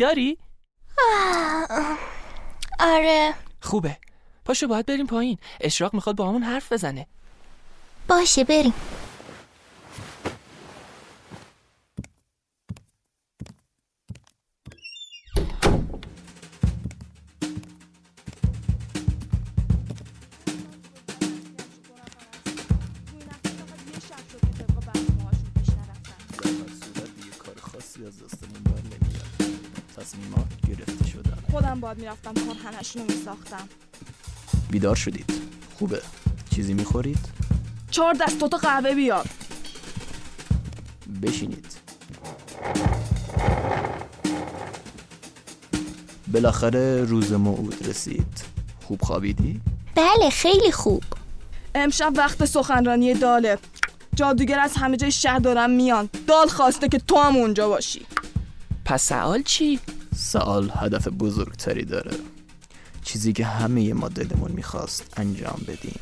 بیداری؟ آره. خوبه. پاشو باید بریم پایین. اشراق می‌خواد با همون حرف بزنه. باشه بریم. تصمیمات گرفته شدن خودم باید می‌رفتم کارخانهشون رو میساختم. بیدار شدید. خوبه. چیزی می‌خورید؟ چهار دست دوتا قهوه بیار. بشینید. بالاخره روز موعود رسید. خوب خوابیدی؟ بله خیلی خوب. امشب وقت سخنرانی داله. جادوگر از همه جای شهر دارن میان. دال خواسته که تو هم اونجا باشی. پس سوال چی؟ سوال هدف بزرگتری داره. چیزی که همه ما دلمون می‌خواست انجام بدیم.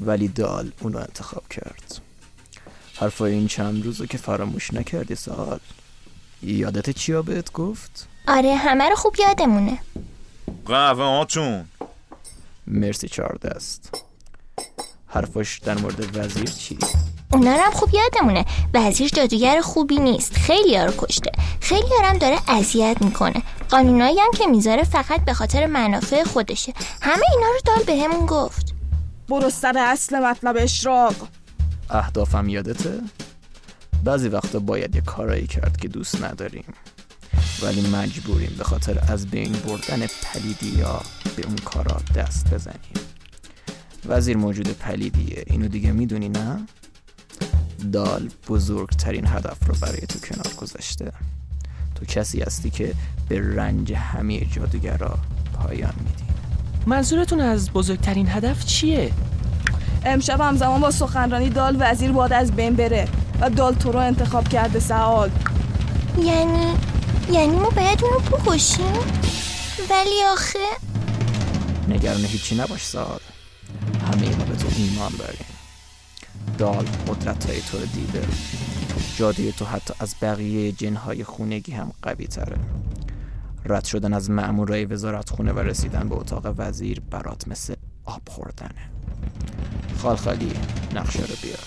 ولی دال اونو انتخاب کرد. حرفای این چند روزو که فراموش نکردی سال یادت چیا بهت گفت؟ آره همه رو خوب یادمونه. قهوه هاتون مرسی چهاردست حرفاش در مورد وزیر چی؟ اونا هم خوب یادمونه. وزیر جادوگر خوبی نیست. خیلی رو کشته. خیلی هم داره اذیت می‌کنه. قانونایی هم که می‌ذاره فقط به خاطر منافع خودشه. همه اینا رو دال بهمون گفت. برو سر اصل مطلب اشراق. اهدافم یادته؟ بعضی وقتا باید یه کارایی کرد که دوست نداریم. ولی مجبوریم به خاطر از بین بردن پلیدی یا به اون کارا دست بزنیم. وزیر موجود پلیدیه. اینو دیگه می‌دونی نه؟ دال بزرگترین هدف رو برای تو کنار گذاشته. تو کسی هستی که به رنج همه جادوگرا پایان میدی. منظورتون از بزرگترین هدف چیه؟ امشب همزمان با سخنرانی دال وزیر باید از بین بره و دال تو رو انتخاب کرده سعال یعنی یعنی ما باید اونو بکشیم؟ ولی آخه؟ نگران هیچی نباش سال همه ما به تو ایمان داریم. دال قدرت های تو رو دیده. جادوی تو حتی از بقیه جنهای خونگی هم قوی تره. رد شدن از مأمورای وزارت خونه و رسیدن به اتاق وزیر برات مثل آب خوردنه. خالخالی نقشه رو بیار.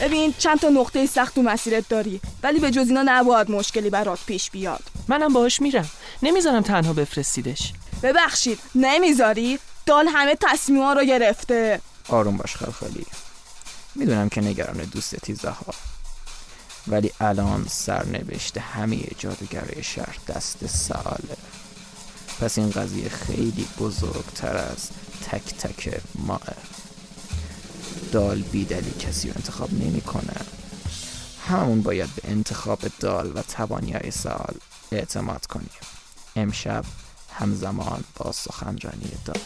ببین چند تا نقطه سخت تو مسیرت داری ولی به جز اینا نباید مشکلی برات پیش بیاد. منم باهاش میرم. نمی‌ذارم تنها بفرستیدش. ببخشید نمی‌ذاری؟ دال همه تصمیما رو گرفته. آروم باش خالخالی می‌دونم که نگران دوستتی زها ولی الان سرنوشت همه جادوگرای شهر دست ساله. پس این قضیه خیلی بزرگتر از تک تک ماه. دال بیدلی کسی رو انتخاب نمی‌کنه. همون باید به انتخاب دال و توانیای سال اعتماد کنیم. امشب همزمان با سخنرانی دال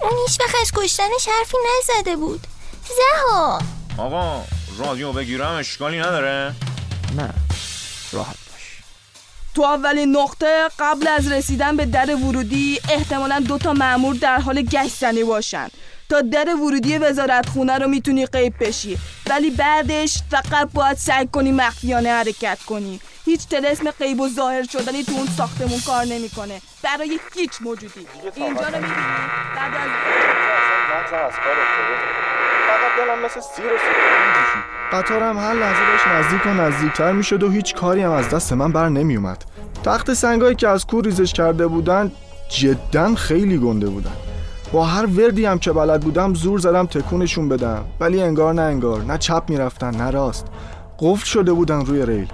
اون هیچ وقت از کشتنش حرفی نزده بود. زها آقا رادیو بگیرم اشکالی نداره؟ نه. راحت. تو اولین نقطه قبل از رسیدن به در ورودی احتمالا دو تا مأمور در حال گشت زنی باشن. تا در ورودی وزارت خونه رو می‌تونی قیب بشی. ولی بعدش فقط باید سعی کنی مخفیانه حرکت کنی. هیچ تلسم قیب و ظاهر شدنی تو اون ساختمون کار نمی‌کنه. برای هیچ موجودی. اینجا رو می‌بینی. بعد از فقط دلم مثل سیر و قطارم هر لحظه داشت نزدیک و نزدیکتر می‌شد و هیچ کاری هم از دست من بر نمیومد تخت سنگایی که از کور ریزش کرده بودن جدا خیلی گنده بودن. با هر وردی هم که بلد بودم زور زدم تکونشون بدم. ولی انگار نه انگار نه چپ می‌رفتن نه راست. قفل شده بودن روی ریل.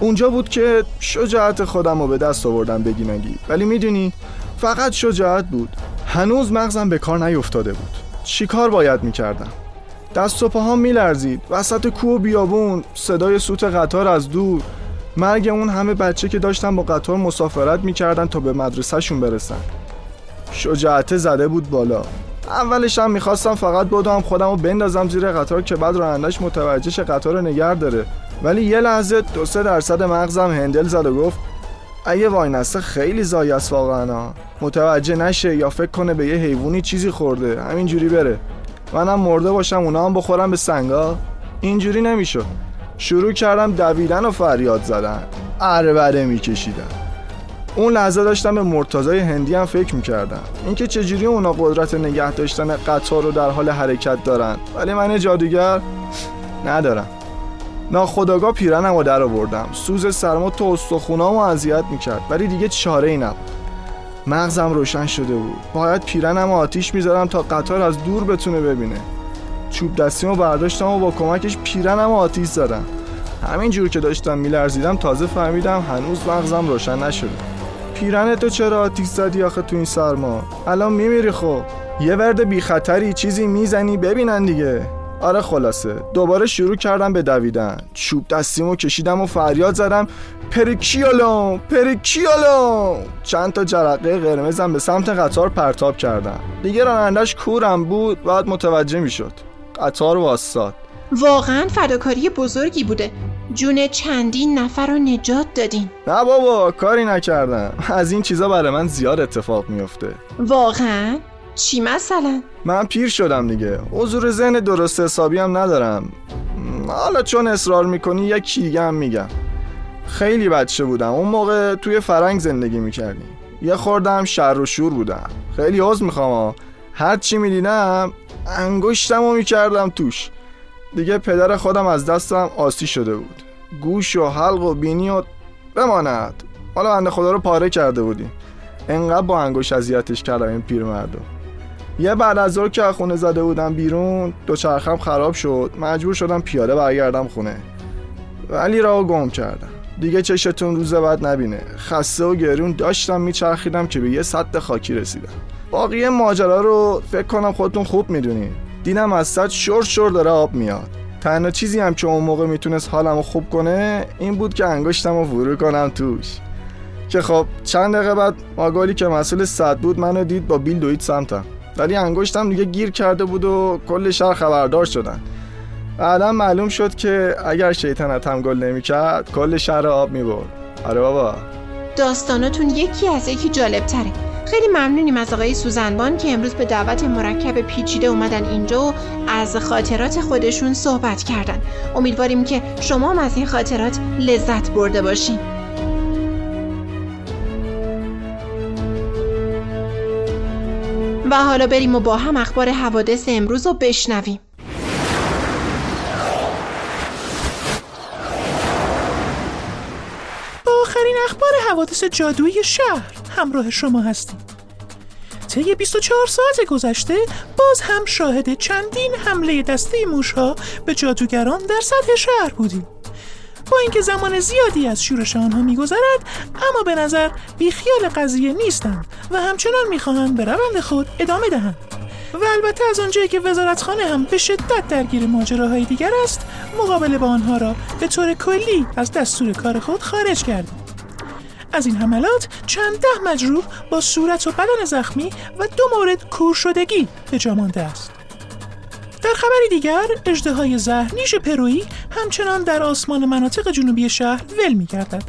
اونجا بود که شجاعت خودم رو به دست آوردم بگی نگی ولی می‌دونی فقط شجاعت بود. هنوز مغزم به کار نیفتاده بود. چی کار باید می‌کردم؟ دست و پاهام میلرزید. وسط کوه و بیابون صدای سوت قطار از دور. مرگ اون همه بچه که داشتن با قطار مسافرت می‌کردن تا به مدرسهشون برسن. شجاعت زده بود بالا. اولش هم می‌خواستم فقط بدم خودم رو بندازم زیر قطار که بعد رانندش متوجهش قطار رو نگر داره. ولی یه لحظه دو سه درصد مغزم هندل زد و گفت اگه وای نسته خیلی زایی است واقعا. متوجه نشه یا فکر کنه به یه حیوانی چیزی خورده. همینجوری بره. منم مرده باشم اونا هم بخورم به سنگا. اینجوری نمی‌شد. شروع کردم دویدن و فریاد زدن. اربره میکشیدم اون لحظه داشتم به مرتضای هندی هم فکر می‌کردم. اینکه چجوری اونا قدرت نگه داشتن قطار رو در حال حرکت دارن. ولی من جادوگر ندارم. ناخداگاه پیرنم رو در آوردم. سوز سرما تو استخونامو اذیت می‌کرد. ولی دیگه چاره ای نبود. مغزم روشن شده بود. باید پیرنم آتیش می‌ذارم تا قطار از دور بتونه ببینه. چوب دستیمو برداشتم و با کمکش پیرنم آتیش زدم. همین جور که داشتم میلرزیدم تازه فهمیدم هنوز مغزم روشن نشده. پیرن تو چرا آتیش زدی آخه تو این سرما؟ الان میمیری خب. یه ورد بی خطری چیزی می‌زنی ببینن دیگه. آره خلاصه. دوباره شروع کردم به دویدن. چوب دستیمو کشیدم و فریاد زدم. Periculum Periculum. چند تا جرقه قرمزم به سمت قطار پرتاب کردم. دیگه رانندش کورم بود باید متوجه می‌شد. قطار واستاد واقعا فداکاری بزرگی بوده. جون چندین نفر رو نجات دادین. نه بابا کاری نکردم. از این چیزا برای من زیاد اتفاق میفته واقعا؟ چی مثلا؟ من پیر شدم دیگه. حضور ذهن درست حسابی هم ندارم. حالا چون اصرار می‌کنی یکی دیگه هم میگم. خیلی بچه بودم. اون موقع توی فرنگ زندگی می‌کردیم. یه خوردم شر و شور بودم. خیلی عوض می‌خوام هر چی می‌دیدم انگشتم رو می‌کردم توش. دیگه پدر خودم از دستم آسی شده بود. گوش و حلق و بینی و بماند. حالا بنده خدا رو پاره کرده بودیم. انقدر با انگوش اذیتش کردم این پیرمردو. یه بعد از ظهر که خونه زده بودم بیرون دوچرخم خراب شد. مجبور شدم پیاده برگردم خونه. ولی راه گم کردم. دیگه چشتون روز بعد نبینه. خسته و گرون داشتم میچرخیدم که به یه سد خاکی رسیدم. باقی ماجرا رو فکر کنم خودتون خوب می‌دونید دیدم از سد شور شور داره آب میاد. تنها چیزی هم که اون موقع می‌تونست حالمو خوب کنه این بود که انگشتم رو کنم توش. که خب چند دقیقه بعد ماگالی که مسئول صد بود منو دید با بیل دوید سمتم. ولی انگشتم دیگه گیر کرده بود و کل شهر خبردار شدن. بعدا معلوم شد که اگر شیطنت هم گل نمی‌کرد کل شهر آب می‌برد. آره بابا. داستاناتون یکی از یکی جالب تره خیلی ممنونیم از آقای سوزنبان که امروز به دعوت مرکب پیچیده اومدن اینجا و از خاطرات خودشون صحبت کردن. امیدواریم که شما هم از این خاطرات لذت برده باشین. و حالا بریم و با هم اخبار حوادث امروز رو بشنویم. آخرین اخبار حوادث جادویی شهر همراه شما هستیم. طی 24 ساعت گذشته باز هم شاهد چندین حمله دسته موشها به جادوگران در سطح شهر بودیم. با اینکه زمان زیادی از شورش آنها میگذرد اما به نظر بیخیال قضیه نیستند و همچنان می‌خواهند به روند خود ادامه دهند. و البته از آنجایی که وزارتخانه هم به شدت درگیر ماجراهای دیگر است مقابله با آنها را به طور کلی از دستور کار خود خارج کردیم از این حملات چند ده مجروح با صورت و بدن زخمی و دو مورد کور شدگی به جا مانده است. در خبری دیگر اجدهای زهر نیش پرویی همچنان در آسمان مناطق جنوبی شهر ول می گردد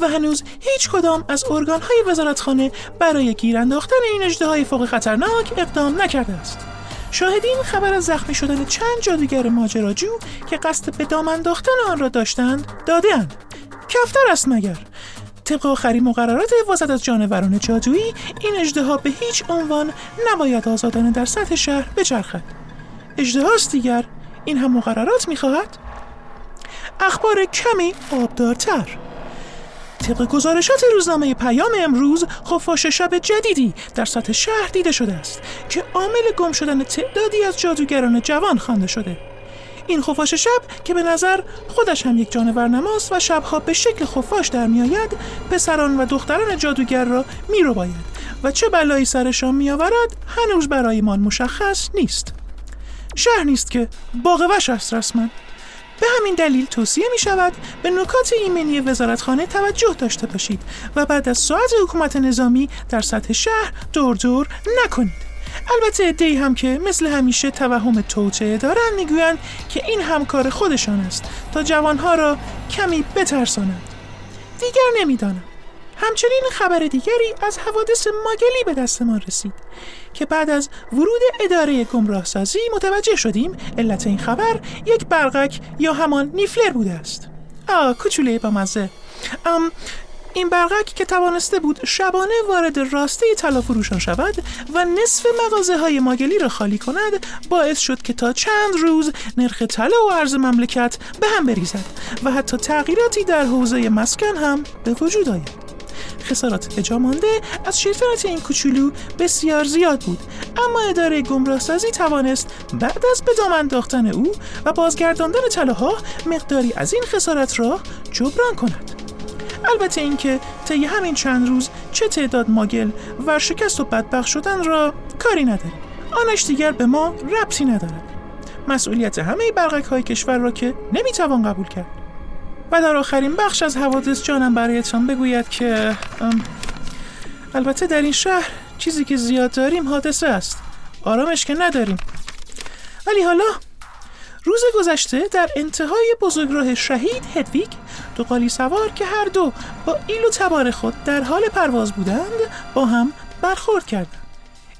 و هنوز هیچ کدام از ارگانهای وزارتخانه برای گیر انداختن این اجدهای فوق خطرناک اقدام نکرده است. شاهدین خبر از زخمی شدن چند جادوگر ماجراجو که قصد به دام انداختن آن را داشتند دادهاند. کفتر است مگر. طبق آخرین مقررات حفاظت از جانوران جادویی این اجدها به هیچ عنوان نباید آزادانه در سطح شهر بچرخد. اجدهاست دیگر. این هم مقررات می‌خواهد؟ اخبار کمی آبدارتر. طبق گزارشات روزنامه پیام امروز خفاش شب جدیدی در سطح شهر دیده شده است که عامل گم شدن تعدادی از جادوگران جوان خوانده شده. این خفاش شب که به نظر خودش هم یک جانور نماست و شبها به شکل خفاش در میآید پسران و دختران جادوگر را میرو باید و چه بلایی سرشان میآورد هنوز برایمان مشخص نیست. شهر نیست که. باغ وش است رسما. به همین دلیل توصیه می شود به نکات ایمنی وزارتخانه توجه داشته باشید و بعد از ساعت حکومت نظامی در سطح شهر دور دور نکنید. البته ادهی هم که مثل همیشه توهم توطعه دارند می‌گویند که این همکار خودشان است تا جوانها را کمی بترسانند دیگر نمی‌دانم. همچنین خبر دیگری از حوادث ماگلی به دست ما رسید. که بعد از ورود اداره گمراه سازی متوجه شدیم علت این خبر یک برقک یا همان نیفلر بوده است. آه کوچوله با مزه. ام این برقک که توانسته بود شبانه وارد راسته طلا فروشان شود و نصف مغازه های ماگلی را خالی کند باعث شد که تا چند روز نرخ طلا و ارز مملکت به هم بریزد و حتی تغییراتی در حوزه مسکن هم به وجود آید. خسارات اجا مانده از شیطنت این کوچولو بسیار زیاد بود. اما اداره گمراهسازی توانست بعد از به انداختن او و بازگرداندن طلاها مقداری از این خسارت را جبران کند. البته اینکه طی همین چند روز چه تعداد ماگل و شکست و بدبخت شدن را کاری نداریم آنش دیگر به ما ربطی ندارد. مسئولیت همه برقک های کشور را که نمی‌توان قبول کرد. و در آخرین بخش از حوادث جانم برایتان بگوید که البته در این شهر چیزی که زیاد داریم حادثه است. آرامش که نداریم. ولی حالا روز گذشته در انتهای بزرگراه شهید هدویگ دو قالی سوار که هر دو با ایل و تبار خود در حال پرواز بودند با هم برخورد کردند.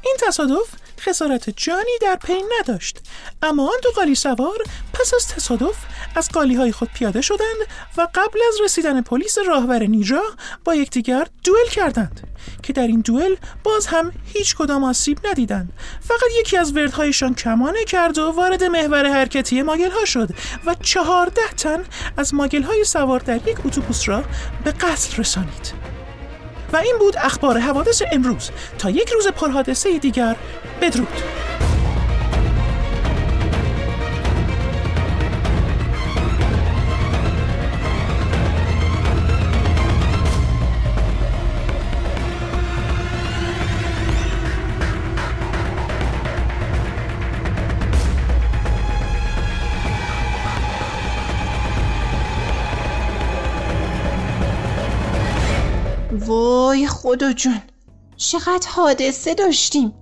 این تصادف خسارت جانی در پی نداشت. اما آن دو قالی سوار پس از تصادف از قالی های خود پیاده شدند و قبل از رسیدن پلیس راهور نیجا با یکدیگر دوئل کردند که در این دوئل باز هم هیچ کدام آسیب ندیدند. فقط یکی از وردهایشان کمانه کرد و وارد محور حرکتی ماگل ها شد و چهارده تن از ماگل های سوار در یک اتوبوس را به قتل رسانید. و این بود اخبار حوادث امروز. تا یک روز پرحادثه دیگر بدرود. خدا جون. چقدر حادثه داشتیم.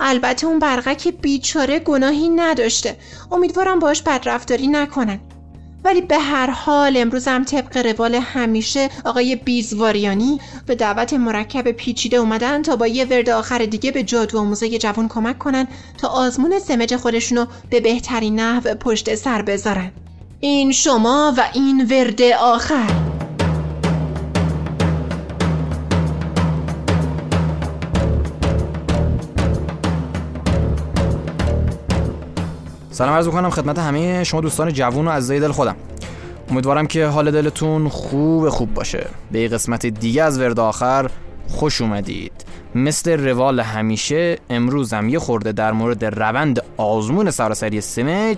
البته اون برقک بیچاره گناهی نداشته. امیدوارم باش بدرفتاری نکنن. ولی به هر حال امروزم طبق روال همیشه آقای بیزواریانی به دعوت مرکب پیچیده اومدن تا با یه ورد آخر دیگه به جادو آموزه جوان کمک کنن تا آزمون سمج خودشونو به بهترین نحو پشت سر بذارن. این شما و این ورد آخر. سلام عرض می‌کنم خدمت همه شما دوستان جوون و عزیزای دل خودم. امیدوارم که حال دلتون خوب خوب باشه. به قسمت دیگه از ورد آخر خوش اومدید. مثل روال همیشه امروزم یه خورده در مورد روند آزمون سراسری سمج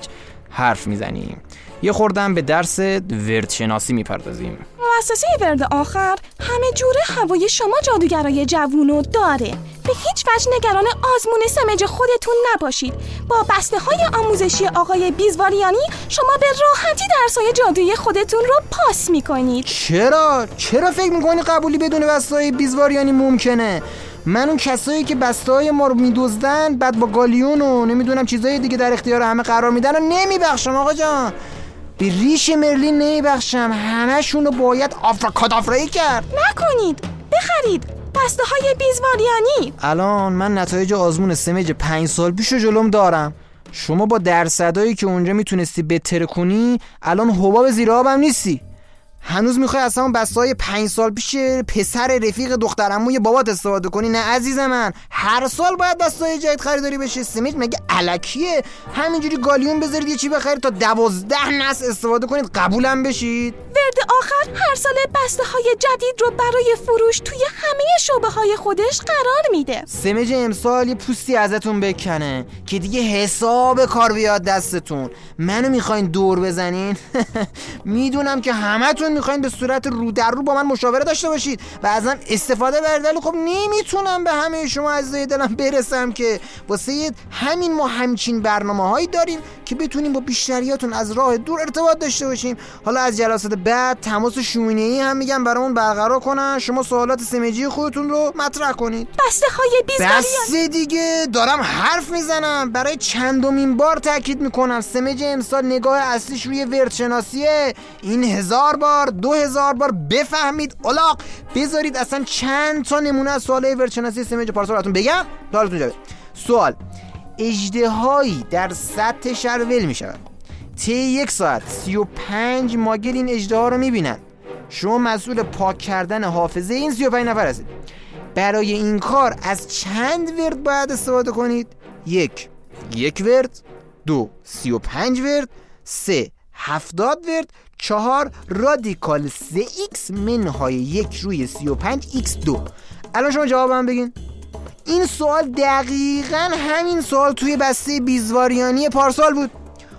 حرف می‌زنیم. یه خوردم به درس وردشناسی می‌پردازیم. مؤسسه ورد آخر همه جوره هوای شما جادوگرای جوونو داره. به هیچ وجه نگران آزمون سمج خودتون نباشید. با بسته های آموزشی آقای بیزواریانی شما به راحتی درسای جادویی خودتون رو پاس می‌کنید. چرا؟ چرا فکر می‌کنی قبولی بدون بسته های بیزواریانی ممکنه؟ من اون کسایی که بسته های ما رو میدوزدن بعد با گالیون و نمی‌دونم چیزای دیگه در اختیار همه قرار میدن و نمیبخشم آقا جان. به ریش مرلین نمیبخشم. همشون رو باید آفرکادافرایی کرد. نکنید. بخرید. بسته های بیزواریانی. الان من نتایج آزمون سمج پنج سال پیش جلوم دارم. شما با درصدایی که اونجا می‌تونستی بتر کنی الان حباب زیر آبم نیستی. هنوز می‌خوای اصلا اون های پنج سال پیش پسر رفیق دخترموی بابات استفاده کنی؟ نه عزیز من. هر سال باید های جدید خریداری بشه. سمیت مگه علکیه همینجوری گالیون بذارید یه چی بخرید تا دوازده نس استفاده کنید قبولم بشید. ورد آخر هر سال بسته های جدید رو برای فروش توی همه شعبه های خودش قرار میده. سمج امسال یه پوستی ازتون بکنه که دیگه حساب کار بیاد دستتون. منو می‌خواین دور بزنین؟ می‌دونم که همتون می‌خواین به صورت رو در رو با من مشاوره داشته باشید و ازم استفاده برید. ولی خب نمی‌تونم به همه شما از دلم برسم که واسه همین ما همچین برنامه هایی داریم که بتونیم با بیشتریاتون از راه دور ارتباط داشته باشیم. حالا از جلسات بعد تماس شوینه ای هم میگم برامون برقرار کنن. شما سوالات سمجی خودتون رو مطرح کنید. بسته های بسته دیگه. دارم حرف می‌زنم. برای چندمین بار تاکید می‌کنم. سمج امسال نگاه اصلیش روی ورتشناسیه این هزار بار. دو هزار بار بفهمید. اولاق بذارید اصلا چند تا نمونه از سوال ورچناسی سمج پارسال براتون بگم. دارتون جبه سوال اجدهایی در سطح شهر ول می شود طی یک ساعت 35 ماگل این اجده رو می‌بینن شما مسئول پاک کردن حافظه این 35 نفر هستید. برای این کار از چند ورد باید استفاده کنید؟ یک یک ورد دو سی و پنج ورد سه هفتاد ورد. چهار رادیکال سه ایکس منهای یک روی سی و پنج ایکس دو. الان شما جوابم بگین. این سوال دقیقا همین سوال توی بسته بیزواریانی پارسال بود.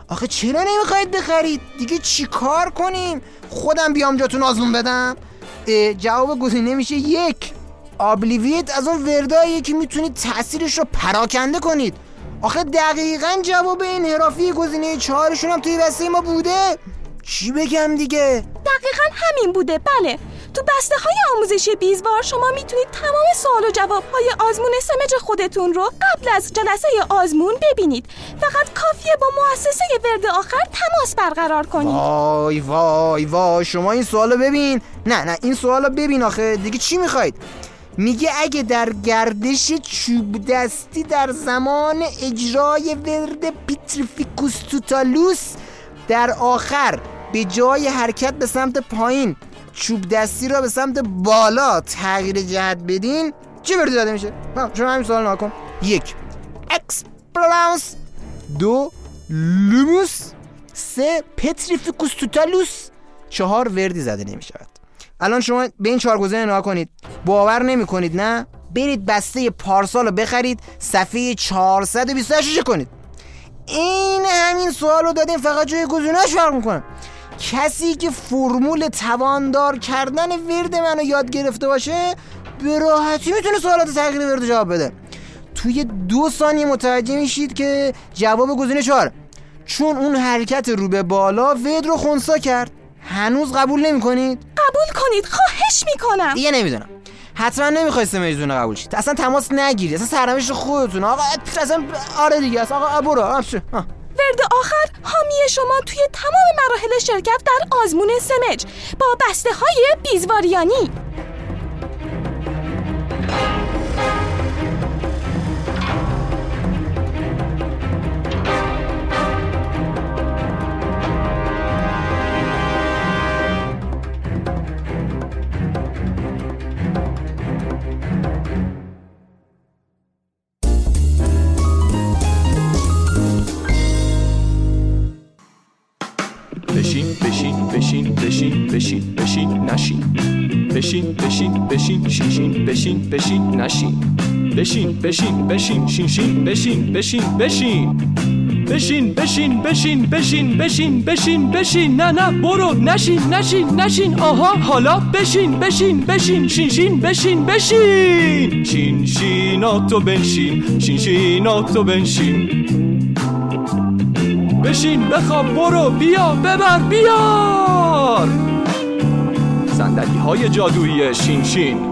آخه چرا نمی‌خواید بخرید؟ دیگه چی کار کنیم؟ خودم بیام جاتون آزمون بدم. جواب گزینه میشه یک. آبلیویت از اون ورداییه که می‌تونید تاثیرش رو پراکنده کنید. آخه دقیقا جواب این حرافی گزینه چهارشون هم توی بسته ما بوده. چی بگم دیگه؟ دقیقا همین بوده بله. تو بسته های آموزشی بیزوار شما می‌تونید تمام سوال و جواب های آزمون سمج خودتون رو قبل از جلسه آزمون ببینید. فقط کافیه با مؤسسه ورد آخر تماس برقرار کنید. وای وای وای شما این سوالو ببین. نه نه این سوالو ببین آخه. دیگه چی می‌خواید؟ میگه اگه در گردش چوب دستی در زمان اجرای ورد Petrificus Totalus در آخر به جای حرکت به سمت پایین چوب دستی را به سمت بالا تغییر جهت بدین چه وردی داده میشه؟ شما همین سوال نگا کن یک Expelliarmus. دو Lumos. سه Petrificus Totalus. چهار وردی زده نمی‌شود. الان شما به این چهار گزینه نگاه کنید. باور نمی کنید نه؟ برید بسته پارسال رو بخرید صفحه 428 کنید. این همین سوال رو دادیم فقط جای گزینه‌اش فرق می‌کنه. کسی که فرمول تواندار کردن ورد منو یاد گرفته باشه به راحتی می‌تونه سوالات تغییر ورد جواب بده. توی دو ثانیه متوجه میشید که جواب گزینه چهار. چون اون حرکت رو به بالا ورد رو خونسا کرد. هنوز قبول نمی کنید؟ قبول کنید خواهش می‌کنم. دیگه نمی‌دونم. حتما نمی‌خوای سمجدونه قبول شید. اصلا تماس نگیری اصلا سرنوشت خودتون. آقا اصلا آره دیگه اصلا آقا برو. ورد آخر حامی شما توی تمام مراحل شرکت در آزمون سمج با بسته های بیزواریانی. بشین بشین نشین بشین بشین بشین شین شین بشین بشین بشین بشین بشین بشین بشین بشین بشین بشین نه نه برو نشین نشین نشین آها حالا بشین بشین بشین شین شین بشین بشین شین شین تو بنشین شین شین تو بنشین بشین بخواب برو بیا ببر بیار صندلی های جادویی شین شین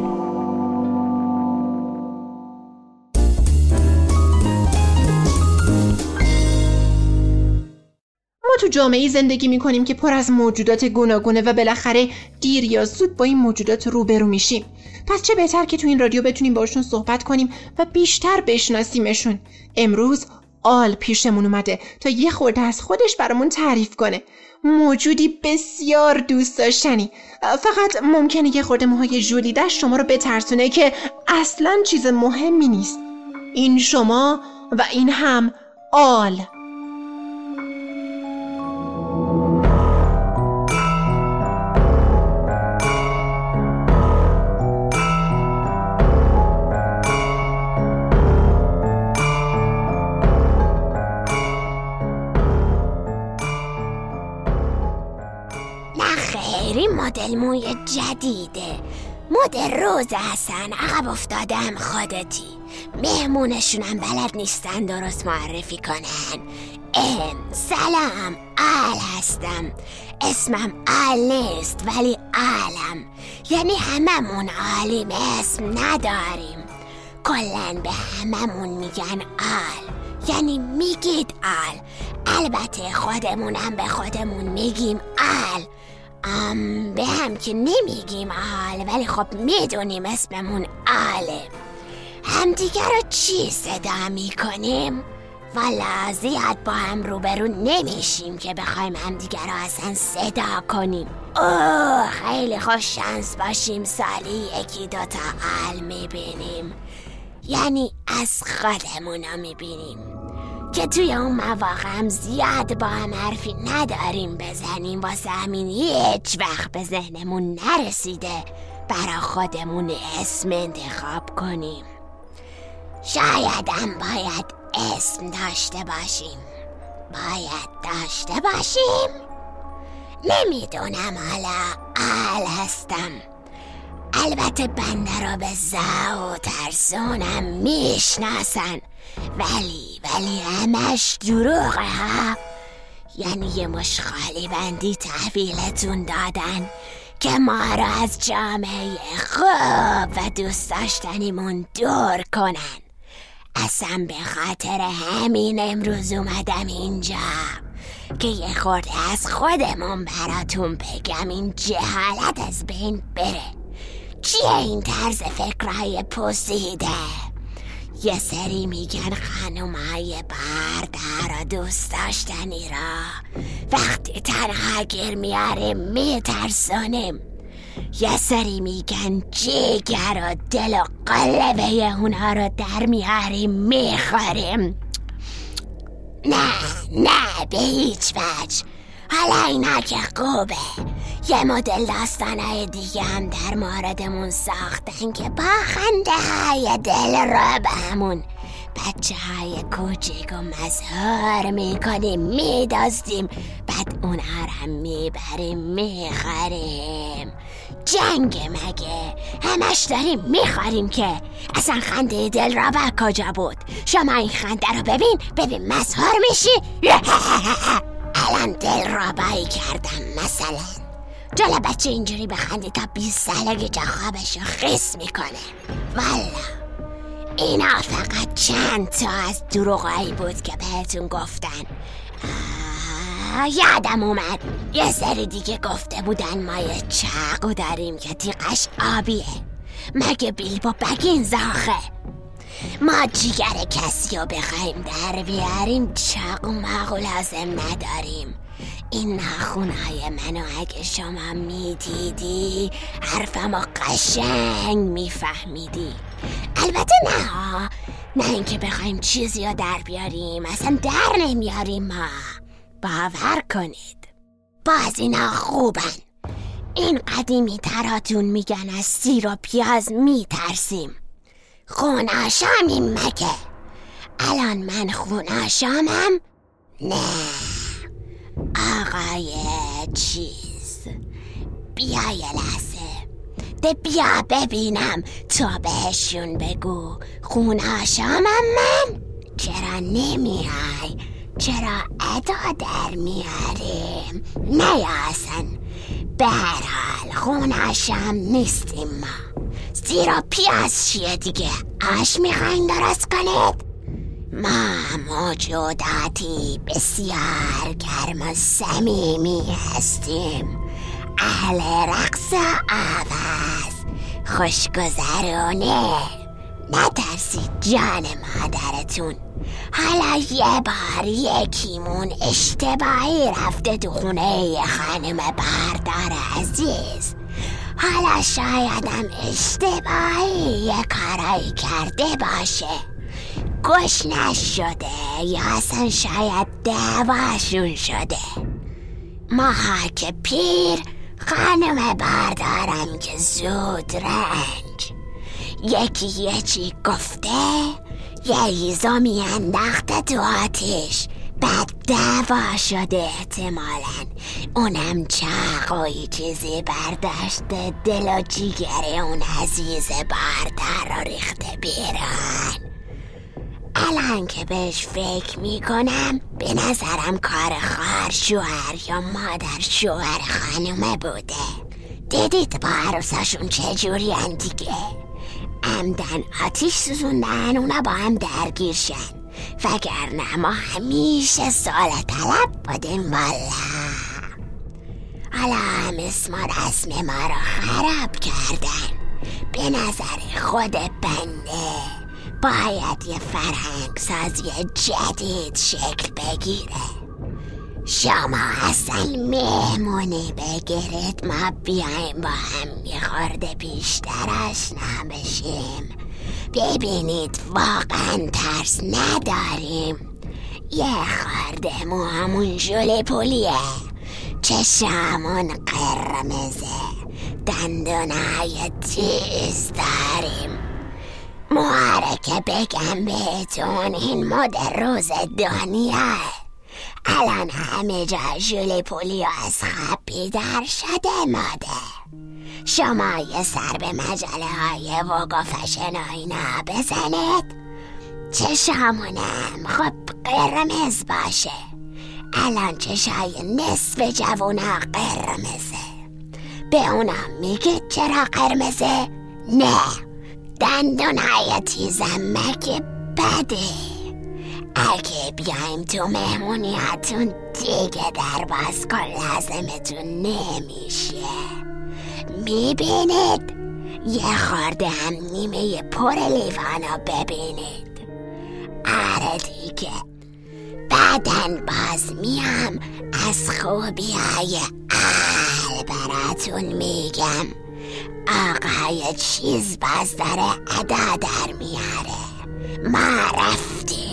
تو جامعه زندگی می‌کنیم که پر از موجودات گوناگونه و بالاخره دیر یا زود با این موجودات روبرو میشیم. پس چه بهتر که تو این رادیو بتونیم باشون صحبت کنیم و بیشتر بشناسیمشون. امروز آل پیشمون اومده تا یه خورده از خودش برامون تعریف کنه. موجودی بسیار دوست داشتنی. فقط ممکنه یه خورده موهای ژولیدش شما رو بترسونه که اصلا چیز مهمی نیست. این شما و این هم آل. موی جدیده. مدل روز هستن عقب افتادم خودتی. مهمونشونم بلد نیستن درست معرفی کنن. ام سلام آل هستم. اسمم آل نیست ولی آلم. یعنی هممون عالیم اسم نداریم. کلن به هممون میگن آل. یعنی میگید آل. البته خودمونم به خودمون میگیم آل. ام به هم که نمیگیم آل ولی خب می‌دونیم اسممون آله همدیگه رو چی صدا می‌کنیم؟ والا زیاد با هم روبرو نمیشیم که بخوایم همدیگه رو اصلا صدا کنیم. اوه خیلی خوش شانس باشیم سالی یکی دوتا حال می‌بینیم. یعنی از خودمونا می‌بینیم. که توی اون مواقع هم زیاد با هم حرفی نداریم بزنیم واسه همین هیچ وقت به ذهنمون نرسیده برا خودمون اسم انتخاب کنیم. شاید هم باید اسم داشته باشیم. باید داشته باشیم. نمی‌دونم حالا ال هستم. البته بنده را به زا و ترسونم می‌شناسن. ولی ولی همش دروغه ها؟ یعنی یه مش خالی بندی تحویلتون دادن که ما را از جامعه خوب و دوست داشتنیمون دور کنن. اصلا به خاطر همین امروز اومدم اینجا که یه خورده از خودمون براتون بگم این جهالت از بین بره. چیه این طرز فکرهای پوسیده یه سری میگن خانومای بردر و دوست داشتنی را وقتی تنها گیر میاریم میترسونیم یه سری میگن جگر و دل و قلبه اونها رو در میاریم می‌خوریم. نه نه به هیچ وجه. حالا اینا که خوبه. یه مدل داستانهای دیگه هم در موردمون ساختن که با خنده های دل رو به همون بچه های کوچیک و مظهر می‌کنیم میدازدیم. بعد اونها رو هم می‌بریم می‌خریم. جنگ مگه؟ همش داریم می‌خوریم که. اصلا خنده دل را کجا بود؟ شما این خنده رو ببین ببین مظهر میشی. الان دل را بایی کردم. مثلا جل بچه اینجوری بخندی تا 20 سالگی جا خوابش رو خیس می‌کنه. والا. اینا فقط چند تا از دروغایی بود که بهتون گفتن. یادم اومد. یه سری دیگه گفته بودن ما یه چاقو داریم که تیقش آبیه. مگه بیلبو بگین زاخه؟ ما جیگر کسی رو بخوایم در بیاریم چاقو ماقو لازم نداریم. این نخونهای منو اگه شما می‌دیدی حرفمو قشنگ میفهمیدی. البته نه نه اینکه بخوایم چیزی رو در بیاریم اصلا در نمیاریم ما. باور کنید. باز اینا خوبن. این قدیمی تراتون میگن از سیر و پیاز میترسیم. خوناشامیم مگه؟ الان من خوناشامم نه. آقای چیز. بیا یه لحظه. ده بیا ببینم. تو بهشون بگو. خوناشامم من؟ چرا نمیای؟ چرا ادا در میاریم؟ نه اصلا به هر حال خوناشم نیستیم ما. زیرا پیاز چیه دیگه؟ آش می‌خواین درست کنید؟ ما موجوداتی بسیار گرم و صمیمی هستیم. اهل رقص آواز. خوشگذرونه نترسید جان مادرتون. حالا یه بار یکیمون اشتباهی رفته تو خونه خانم بردار عزیز. حالا شایدم اشتباهی یه کارایی کرده باشه. گوش نشده یا اصلا شاید دعواشون شده. ماها که پیر خانم بردارم که زود رنج. یکی یه چی گفته یه ایزا میانداخته تو آتیش بعد دعوا شده احتمالا. اونم چاقوی چیزی برداشته دل و جیگر اون عزیز بردار رو ریخته بیرون. الان که بهش فکر می‌کنم به نظرم کار خواهر شوهر یا مادر شوهر خانومه بوده. دیدید با عروساشون چجوری دیگه؟ عمدن آتیش سوزوندن اونا با هم درگیر شن. وگرنه ما همیشه سال طلب بودیم والا. حالا هم اسم رسم ما رو خراب کردن. به نظر خود بنده باید یه فرهنگ سازی جدید شکل بگیره. شما اصلا مهمونی بگیرید ما بیایم با هم یه خورده بیشتر آشنا بشیم. ببینید واقعا ترس نداریم. یه خورده مو همون ژوله پولیه. چشمون قرمزه. دندونای تیز داریم. معرکه بگم بهتون این مد روز دنیا. الان همه جا ژوله پولیو از خواب بیدار شده ماده شما یه سر به مجله های وگا فشن و اینا بزنید. چشمونم خب قرمز باشه. الان چشای نصف جوونا قرمزه. به اونا میگه چرا قرمزه؟ نه دندونهای تیزم مگه بده؟ اگه بیایم تو مهمونیاتون دیگه در باز کن لازمتون نمیشه. می‌بینید یه خورده هم نیمه پر لیوانا ببینید آره دیگه. بعدن باز میام از خوبی های اهل براتون میگم. آقای چیز باز داره ادا در میاره. ما رفتیم.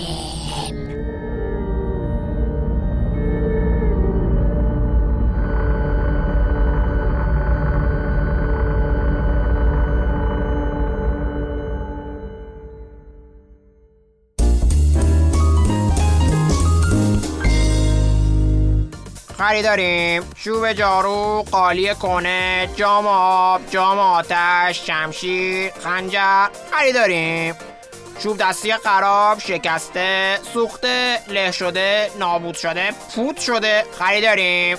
خریداریم چوب جارو قالی کنه جام آب جام آتش شمشیر خنجر خریداریم چوب دستی خراب شکسته سوخته له شده نابود شده پود شده خریداریم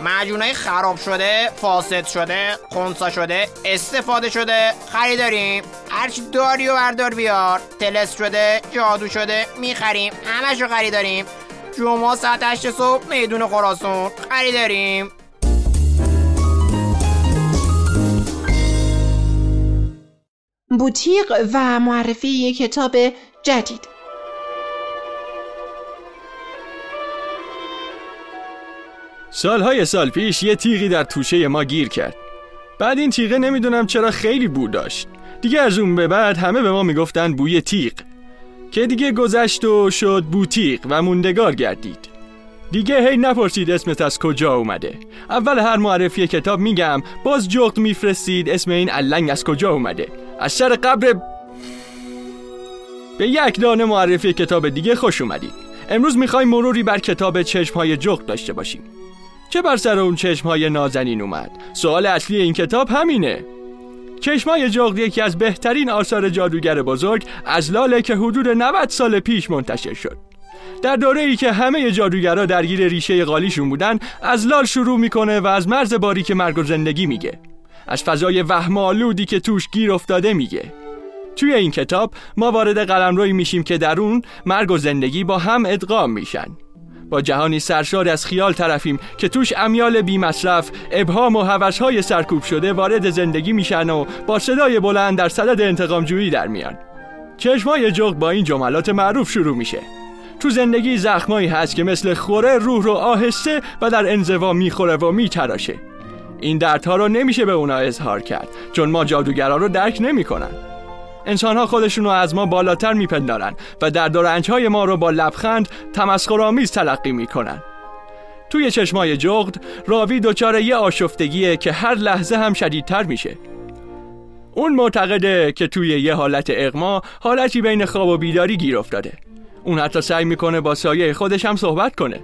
معجونای خراب شده فاسد شده خونسا شده استفاده شده خریداریم هرچی داری و بردار بیار. تلس شده جادو شده می‌خریم. همشو خریداریم جمعه ساعت 8 صبح میدون خراسون خریداریم بوتیق و معرفی یک کتاب جدید. سالهای سال پیش یه تیغی در توشه ما گیر کرد. بعد این تیغه نمی‌دونم چرا خیلی بو داشت. دیگه از اون به بعد همه به ما می‌گفتن بوی تیغ. که دیگه گذشت و شد بوتیق و موندگار گردید. دیگه هی نپرسید اسمت از کجا اومده. اول هر معرفی کتاب میگم باز جغد میفرستید اسم این علنگ از کجا اومده. از سر قبر به یک دانه معرفی کتاب دیگه خوش اومدید. امروز می‌خوایم مروری بر کتاب چشمهای جغد داشته باشیم. چه بر سر اون چشمهای نازنین اومد؟ سوال اصلی این کتاب همینه. چشمای جغد یکی از بهترین آثار جادوگر بزرگ از لاله که حدود 90 سال پیش منتشر شد. در دوره ای که همه جادوگرا درگیر ریشه قالیشون بودن از لال شروع می‌کنه و از مرز باریک مرگ و زندگی میگه. از فضای وهمالودی که توش گیر افتاده میگه. توی این کتاب ما وارد قلمروی میشیم که در اون مرگ و زندگی با هم ادغام میشن. با جهانی سرشار از خیال طرفیم که توش امیال بی مصرف ابهام و هوسهای سرکوب شده وارد زندگی میشن و با صدای بلند در صدد انتقام جویی در میان. چشمای جغ با این جملات معروف شروع میشه. تو زندگی زخمایی هست که مثل خوره روح رو آهسته و در انزوا می‌خوره و میتراشه. این دردها رو نمیشه به اونا اظهار کرد چون ما جادوگرا رو درک نمی‌کنن. انسان ها خودشون رو از ما بالاتر میپندارن و در رنج های ما رو با لبخند تمسخرآمیز تلقی می‌کنن. توی چشمای جغد راوی دچار یه آشفتگیه که هر لحظه هم شدیدتر میشه. اون معتقده که توی یه حالت اغما حالتی بین خواب و بیداری گیر افتاده. اون حتی سعی می‌کنه با سایه خودش هم صحبت کنه.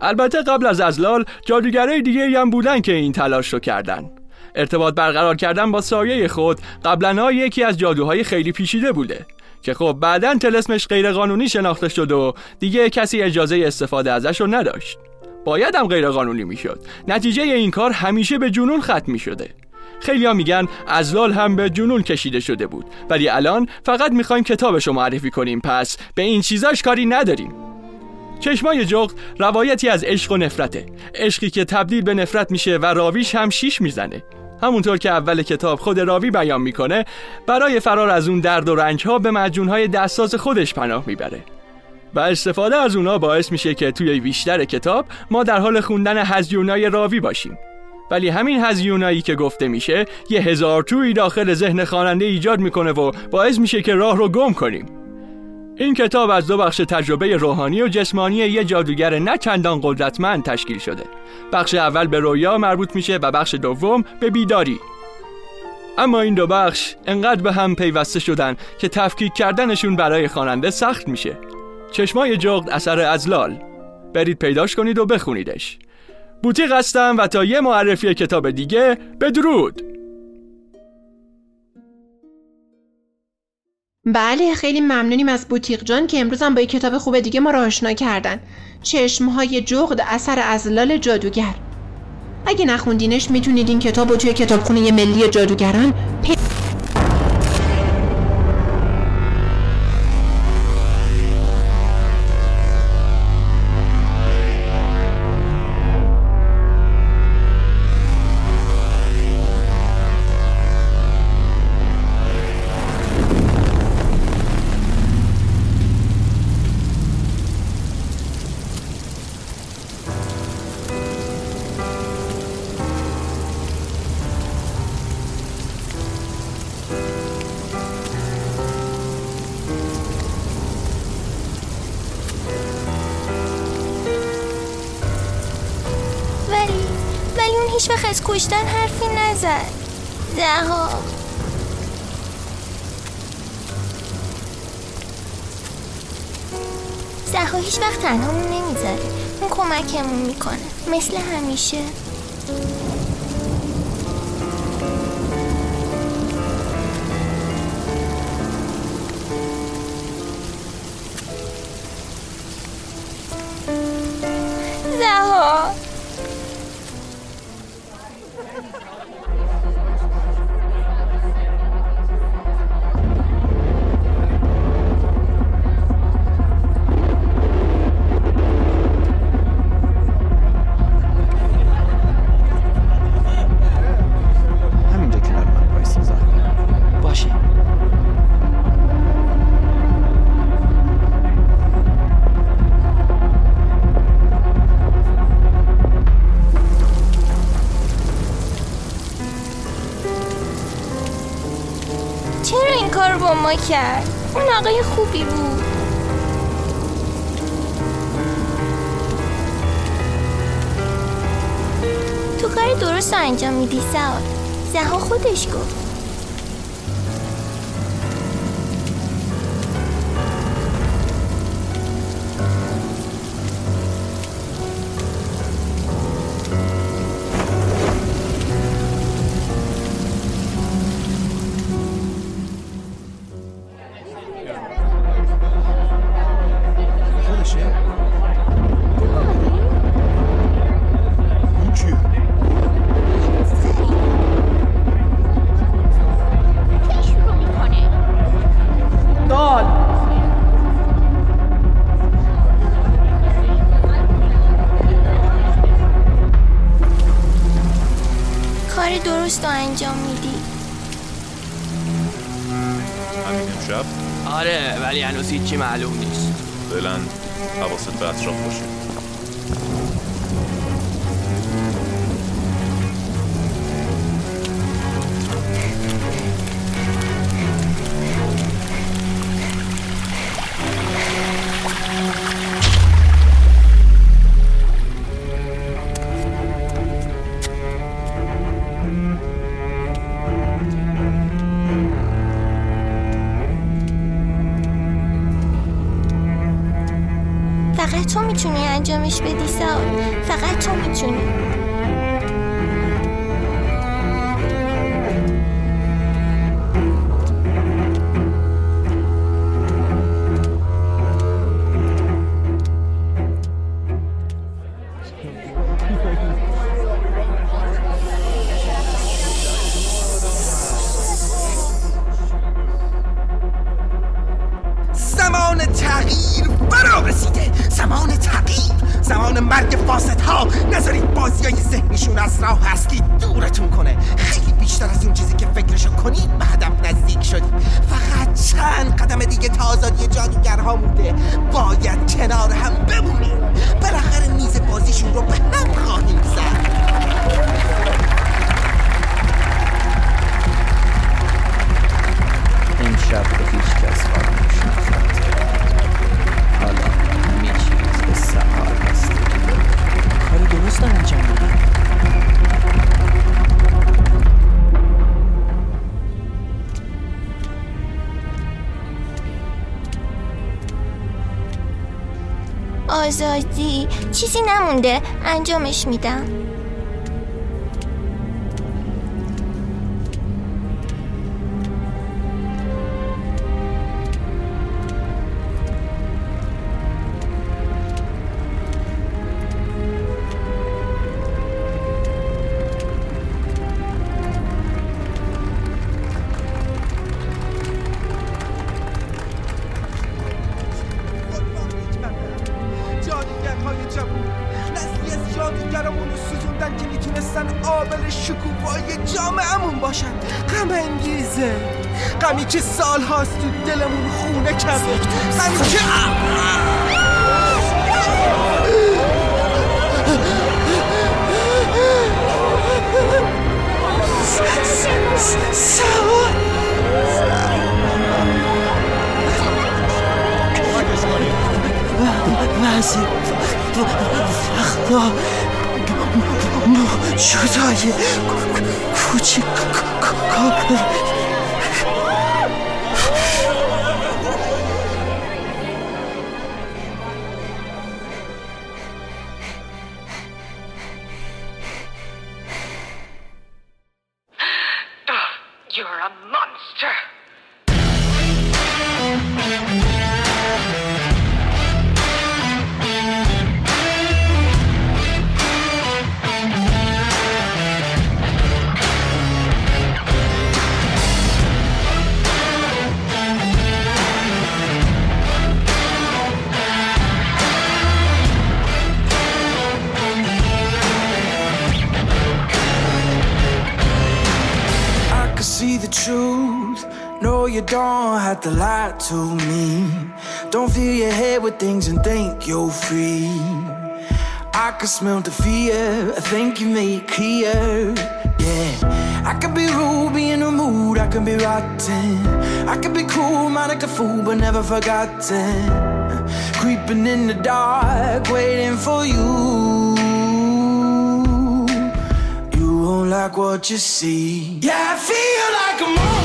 البته قبل از ازلال جادوگرای دیگه هم بودن که این تلاش رو کردن. ارتباط برقرار کردن با سایه خود قبلا یکی از جادوهای خیلی پیچیده بوده. که خب بعدا تلسمش غیر قانونی شناخته شد و دیگه کسی اجازه استفاده ازش رو نداشت. باید هم غیر قانونی می‌شد. نتیجه این کار همیشه به جنون ختم می شده خیلی ها میگن ازلال هم به جنون کشیده شده بود. ولی الان فقط می‌خوایم کتابش رو معرفی کنیم پس به این چیزاش کاری نداریم. چشمای جغد روایتی از عشق و نفرته. عشقی که تبدیل به نفرت میشه و راویش هم شیش می‌زنه. همونطور که اول کتاب خود راوی بیان می‌کنه برای فرار از اون درد و رنج ها به مجونهای دستاز خودش پناه می‌بره. و استفاده از اونا باعث میشه که توی بیشتر کتاب ما در حال خوندن هزیونای راوی باشیم. ولی همین هزیونایی که گفته میشه یه هزار توی داخل ذهن خواننده ایجاد می‌کنه و باعث میشه که راه رو گم کنیم. این کتاب از دو بخش تجربه روحانی و جسمانی یه جادوگر نه چندان قدرتمند تشکیل شده. بخش اول به رویا مربوط میشه و بخش دوم به بیداری. اما این دو بخش انقدر به هم پیوسته شدن که تفکیک کردنشون برای خواننده سخت میشه. چشمای جغد اثر ازلال برید پیداش کنید و بخونیدش. بوتیق هستم و تا یه معرفی کتاب دیگه بدرود! بله خیلی ممنونیم از بوتیق جان که امروز هم با یک کتاب خوب دیگه ما را آشنا کردن. چشمهای جغد اثر ازلال جادوگر. اگه نخوندینش می‌تونید این کتاب رو توی کتابخونه ملی جادوگران کشتن حرفی نزد. زها زها هیچ وقت تنهامون نمی‌ذاره. اون کمکمون می‌کنه. مثل همیشه. کرد؟ اون آقای خوبی بود. تو کار درست انجام میدی سعاد. زها خودش گفت. 这不是 انجامش بدی سعاد فقط تو می‌تونی. سازی چیزی نمونده انجامش میدم. بعضی وقتا موجودای کوچیک کابل to lie to me. Don't fill your head with things and think you're free. I can smell the fear, I think you made it clear. Yeah, I could be ruby in a mood, I could be rotten. I could be cool, mind like a fool, but never forgotten. Creeping in the dark, waiting for you. You won't like what you see. Yeah, I feel like a monster.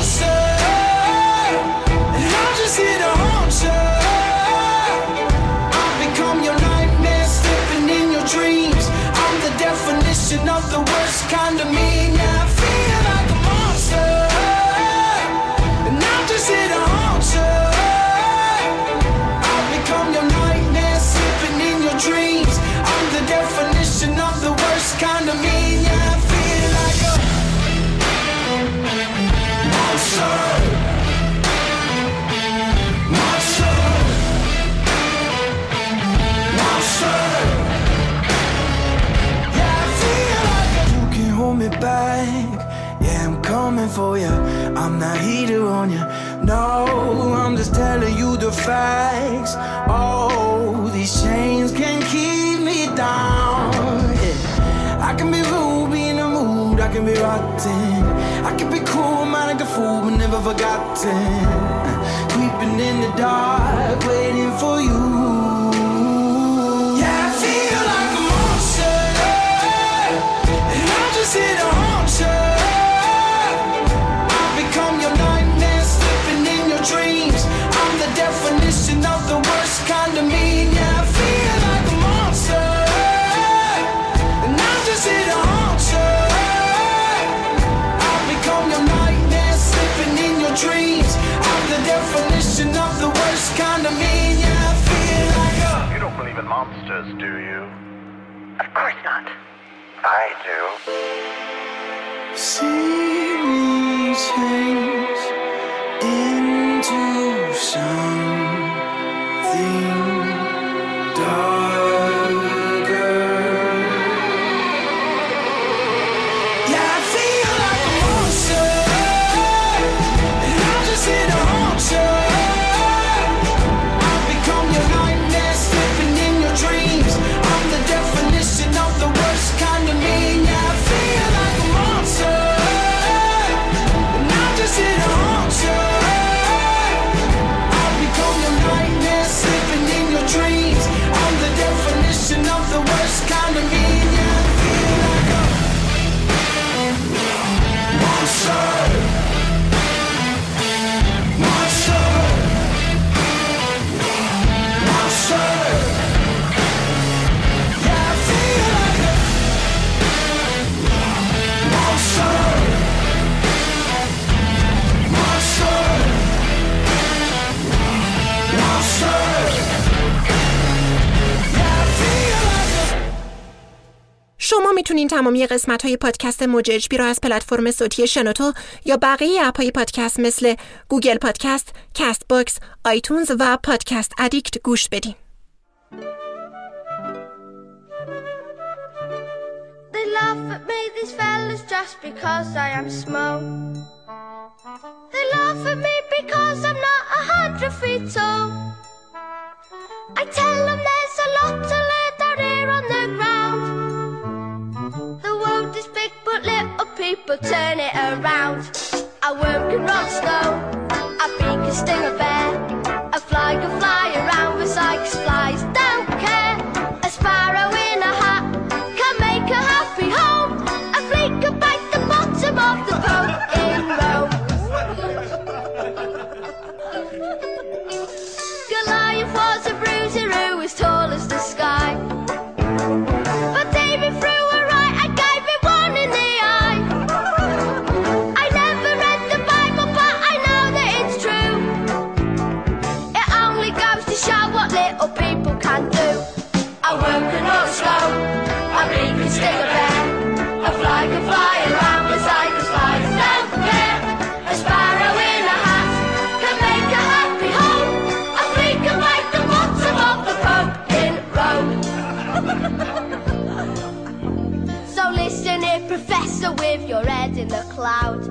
telling you the facts. Oh, these chains can keep me down. Yeah. I can be ruby in the mood, I can be rotten. I can be cool, man, like a fool, but never forgotten. Creeping in the dark. monsters, do you? Of course not. I do. See me change into می‌تونین تمامی قسمت های پادکست موج رو از پلتفرم صوتی شنوتو یا بقیه اپ های پادکست مثل Google Podcast، Castbox، iTunes و Podcast Addict گوش بدین. They laugh at me, these fellas, just because I am small. They laugh at me because I'm not a hundred feet tall. I tell them there's people turn it around. A worm can rock snow, a bee can sting a bear. Cloud.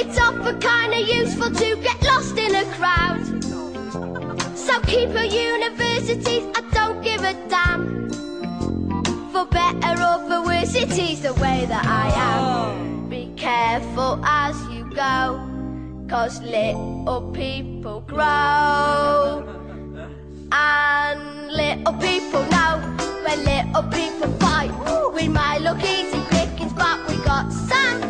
It's often kind of useful to get lost in a crowd. So keep your universities, I don't give a damn. For better or for worse, it is the way that I am. Be careful as you go, cause little people grow. And little people know when little people fall hot sun.